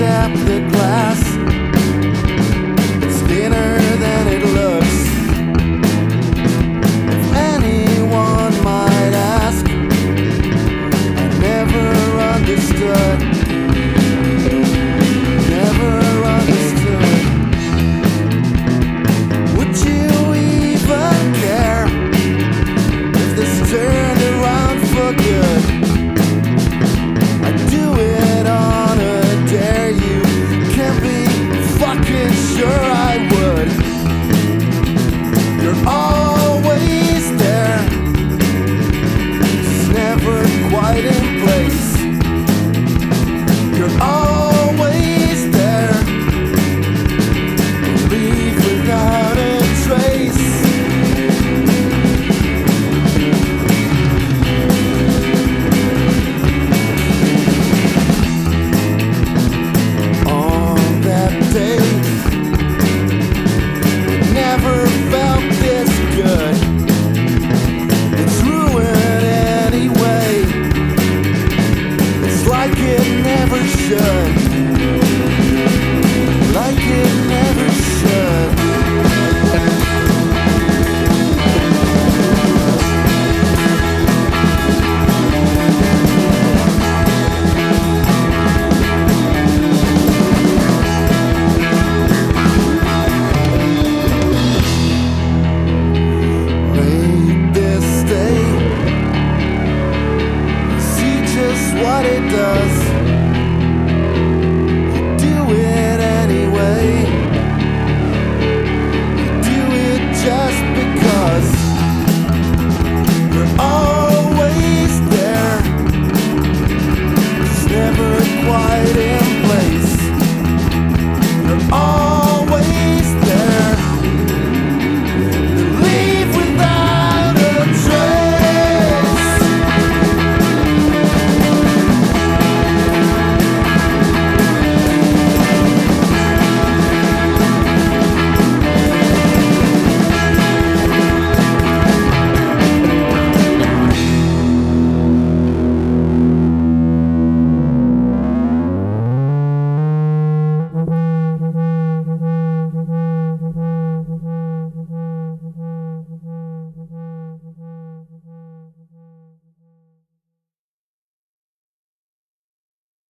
tap the glass.